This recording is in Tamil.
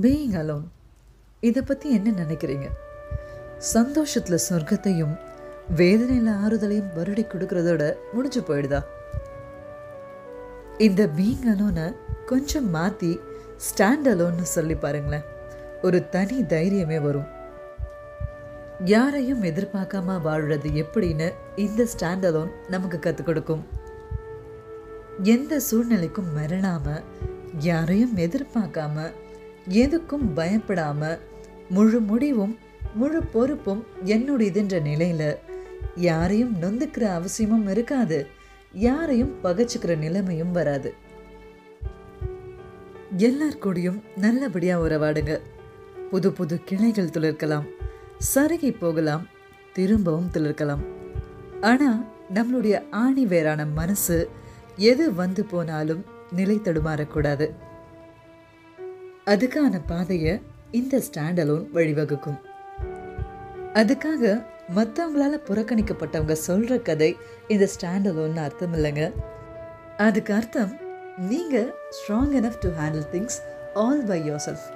பீயிங் அலோன் இதை பற்றி என்ன நினைக்கிறீங்க? சந்தோஷத்தில் சொர்க்கத்தையும் வேதனையில் ஆறுதலையும் வருடி கொடுக்கறதோட முடிஞ்சு போயிடுதா? இந்த பீயிங் அலோனை கொஞ்சம் மாற்றி ஸ்டாண்ட் அலோன்னு சொல்லி பாருங்களேன். ஒரு தனி தைரியமே வரும். யாரையும் எதிர்பார்க்காம வாழுறது எப்படின்னு இந்த ஸ்டாண்ட் அலோன் நமக்கு கற்றுக் கொடுக்கும். எந்த சூழ்நிலைக்கும் மிரளாம யாரையும் எதிர்பார்க்காம எதுக்கும் பயப்படாம முழு முடிவும் முழு பொறுப்பும் என்னுடையதுன்ற நிலையில யாரையும் நொந்துக்கிற அவசியமும் இருக்காது. யாரையும் பகைச்சுக்கிற நிலைமையும் வராது. எல்லார் கூடயும் நல்லபடியா உறவாடுங்க. புது புது கிளைகள் துளிர்க்கலாம். சருகி போகலாம். திரும்பவும் துளிர்க்கலாம். ஆனா நம்மளுடைய ஆணி வேறான மனசு எது வந்து போனாலும் நிலை தடுமாறக்கூடாது. அதுக்கான பாதையை இந்த ஸ்டாண்ட் அலோன் வழிவகுக்கும். அதுக்காக மற்றவங்களால புறக்கணிக்கப்பட்டவங்க சொல்ற கதை இந்த ஸ்டாண்ட் அலோன்னு அர்த்தம் இல்லைங்க. அதுக்கு அர்த்தம் நீங்க strong enough to handle things all by yourself